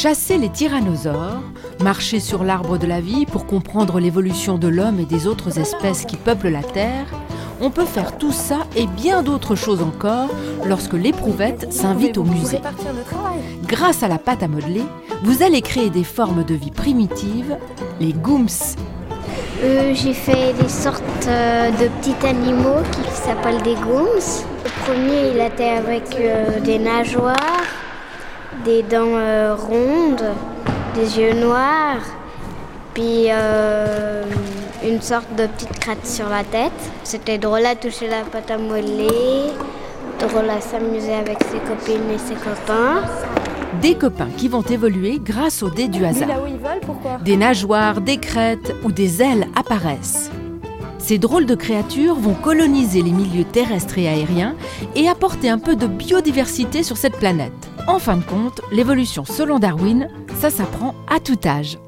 Chasser les tyrannosaures, marcher sur l'arbre de la vie pour comprendre l'évolution de l'homme et des autres espèces qui peuplent la Terre, on peut faire tout ça et bien d'autres choses encore lorsque l'éprouvette s'invite au musée. Grâce à la pâte à modeler, vous allez créer des formes de vie primitives, les gooms. Euh, j'ai fait des sortes euh, de petits animaux qui s'appellent des gooms. Le premier, il était avec euh, des nageoires, des dents rondes, des yeux noirs, puis une sorte de petite crête sur la tête. C'était drôle à toucher la pâte à modeler, drôle à s'amuser avec ses copines et ses copains. Des copains qui vont évoluer grâce au dés du hasard. Des nageoires, des crêtes ou des ailes apparaissent. Ces drôles de créatures vont coloniser les milieux terrestres et aériens et apporter un peu de biodiversité sur cette planète. En fin de compte, l'évolution selon Darwin, ça s'apprend à tout âge.